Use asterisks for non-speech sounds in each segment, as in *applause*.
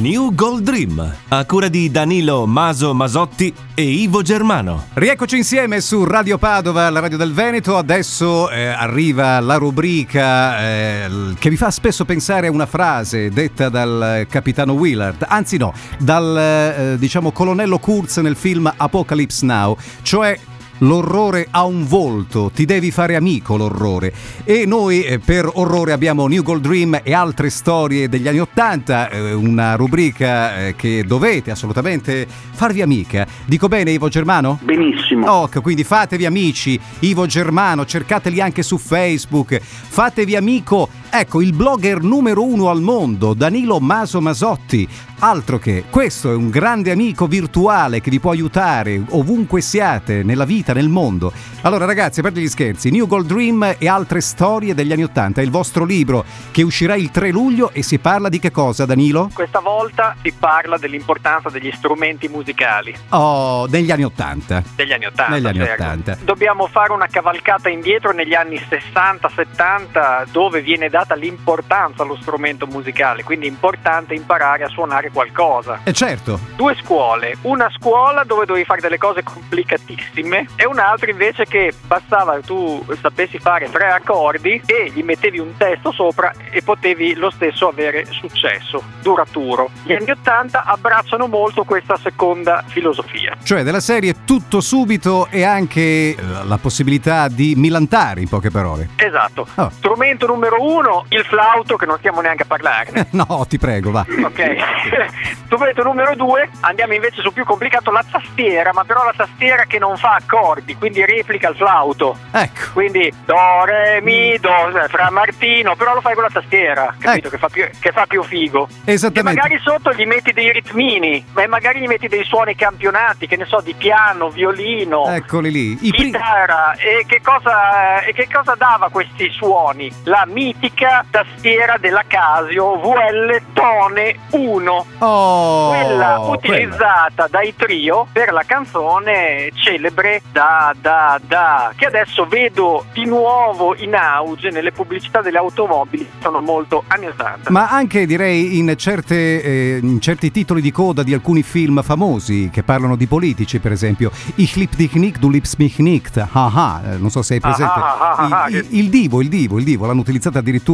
New Gold Dream, a cura di Danilo Maso Masotti e Ivo Germano. Rieccoci insieme su Radio Padova, la radio del Veneto. Adesso eh, arriva la rubrica eh, che vi fa spesso pensare a una frase detta dal capitano Willard, anzi no, dal eh, diciamo colonnello Kurz nel film Apocalypse Now, cioè L'orrore ha un volto, ti devi fare amico l'orrore. E noi eh, per orrore abbiamo New Gold Dream e altre storie degli anni Ottanta, eh, una rubrica eh, che dovete assolutamente farvi amica. Dico bene Ivo Germano? Benissimo. Oh, quindi fatevi amici, Ivo Germano, cercateli anche su Facebook, fatevi amico, ecco, il blogger numero uno al mondo, Danilo Maso Masotti. Altro che, questo è un grande amico virtuale che vi può aiutare ovunque siate, nella vita, nel mondo. Allora ragazzi, parte gli scherzi, New Gold Dream e altre storie degli anni Ottanta è il vostro libro che uscirà il 3 luglio e si parla di che cosa, Danilo? Questa volta si parla dell'importanza degli strumenti musicali. Oh, degli anni Ottanta. Degli anni Ottanta. Negli anni certo. 80. Dobbiamo fare una cavalcata indietro negli anni 60-70 dove viene data l'importanza allo strumento musicale, quindi è importante imparare a suonare qualcosa. E certo, Due scuole, una scuola dove dovevi fare delle cose complicatissime e un'altra invece che bastava tu sapessi fare tre accordi e gli mettevi un testo sopra e potevi lo stesso avere successo duraturo. Gli anni 80 abbracciano molto questa seconda filosofia. cioè della serie tutto subito e anche eh, la possibilità di milantare in poche parole. Esatto. Oh. Strumento numero uno, il flauto che non stiamo neanche a parlarne. *laughs* No, ti prego, va. Ok, *laughs* strumento numero due, andiamo invece su più complicato, la tastiera, ma però la tastiera che non fa accordi, quindi replica il flauto. Ecco. Quindi do, re, mi, do, eh, fra Martino, però lo fai con la tastiera, capito? Ecco. Che, fa più, che fa più figo. E Esattamente. magari sotto gli metti dei ritmini, e magari gli metti dei suoni campionati, che ne so, di piano, violino. Eccoli lì. I Chitarra e che, cosa, e che cosa dava questi suoni? La mitica tastiera della Casio VL Tone 1 Oh, quella quella. utilizzata dai trio per la canzone celebre Da Da Da, che adesso vedo di nuovo in auge nelle pubblicità delle automobili, sono molto anni 80. Ma anche direi in, certe, eh, in certi titoli di coda di alcuni film famosi che parlano di politici, per esempio, Ich lieb dich nicht, du liebst mich nicht. Ah, ah, eh, non so se hai presente. Ah, ah, ah, ah, il, che- il- il divo, il divo, il divo, l'hanno utilizzata addirittura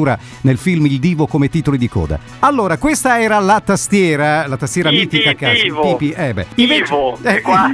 nel film Il divo come titoli di coda. Allora, questa era la tastiera, la tastiera I- mitica i- cazzo. Ivo. Pipi, eh beh. Ivo, è qua?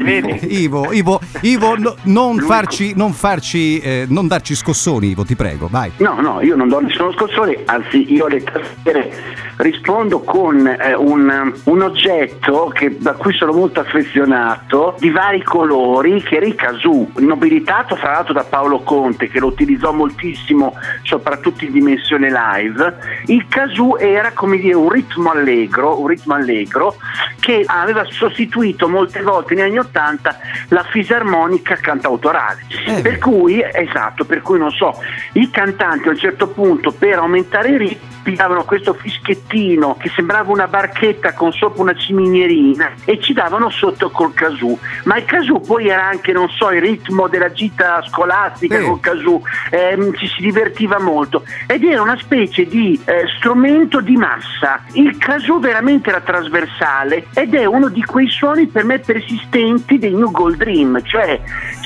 Ivo, Ivo, Ivo, no- non farci, non farci, eh, non darci scossoni, Ivo, ti prego, vai. No, no, io non do nessuno scossone, anzi io alle tastiere rispondo con eh, un, un oggetto che- da cui sono molto affezionato, di vari colori, che era il casù, nobilitato fra l'altro da Paolo Conte, che lo utilizzò moltissimo, soprattutto in dimensione live. Il casù era come dire un ritmo allegro, un ritmo allegro che aveva sostituito molte volte negli anni Ottanta la fisarmonica cantautorale. Eh. Per cui, esatto, per cui non so, i cantanti a un certo punto per aumentare i ritmi davano questo fischettino che sembrava una barchetta con sopra una ciminierina e ci davano sotto col casù. Ma il casù poi era anche, non so, il ritmo della gita scolastica Sì. col casù, ehm, ci si divertiva molto ed era una specie di eh, strumento di massa. Il casù veramente era trasversale ed è uno di quei suoni per me persistenti dei New Gold Dream, cioè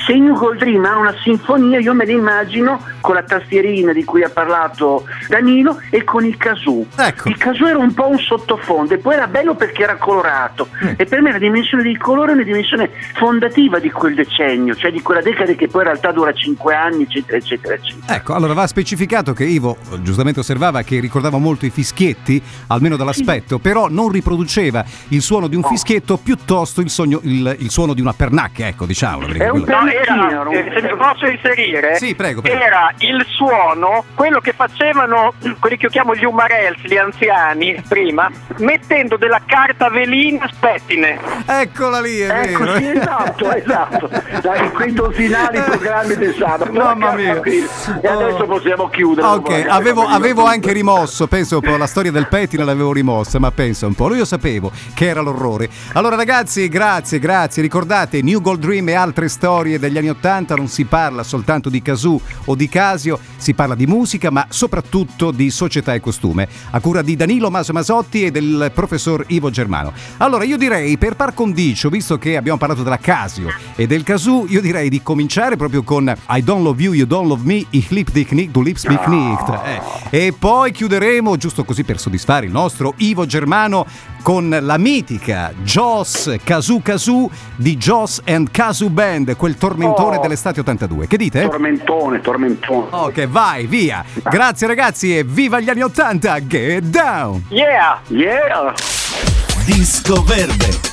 se i New Gold Dream hanno una sinfonia io me ne immagino con la tastierina di cui ha parlato Danilo e con il casù. Ecco. Il casù era un po' un sottofondo e poi era bello perché era colorato Mm. e per me la dimensione del colore è una dimensione fondativa di quel decennio, cioè di quella decade che poi in realtà dura 5 anni eccetera eccetera eccetera. Ecco, allora va specificato che Ivo giustamente osservava che ricordava molto i fischietti, almeno dall'aspetto, però non riproduceva il suono di un fischietto, piuttosto il, sogno- il- il suono di una pernacchia, ecco, diciamolo. perché È un quello- No, era, eh, se mi posso inserire, Sì, prego, prego. era il suono, quello che facevano quelli che io chiamo gli umarels, gli anziani, prima, mettendo della carta velina spettine. Eccola lì, è Ecco, vero. sì, esatto, esatto. Dai, quei dosinali *laughs* programmi del sabato. Mamma mia. E adesso Oh. possiamo chiudere. Ok, Magari avevo, avevo anche rimosso, penso un po' la storia del pettine l'avevo rimossa, ma pensa un po', io sapevo che era l'orrore. Allora ragazzi, grazie, grazie, ricordate New Gold Dream e altre storie storie degli anni Ottanta non si parla soltanto di Casù o di Casio, si parla di musica ma soprattutto di società e costume, a cura di Danilo Maso Masotti e del professor Ivo Germano. Allora io direi per par condicio, visto che abbiamo parlato della Casio e del Casù, io direi di cominciare proprio con I don't love you, you don't love me, ich lieb dich nicht, du liebst mich nicht. Eh, e poi chiuderemo, giusto così per soddisfare il nostro Ivo Germano, con la mitica Joss Kazu Kazu di Joss and Kazu Band, quel tormentone Oh. dell'estate 82. Che dite? Tormentone, tormentone. Ok, vai, via. Grazie ragazzi e viva gli anni 80. Get down! Yeah! Yeah! Disco Verde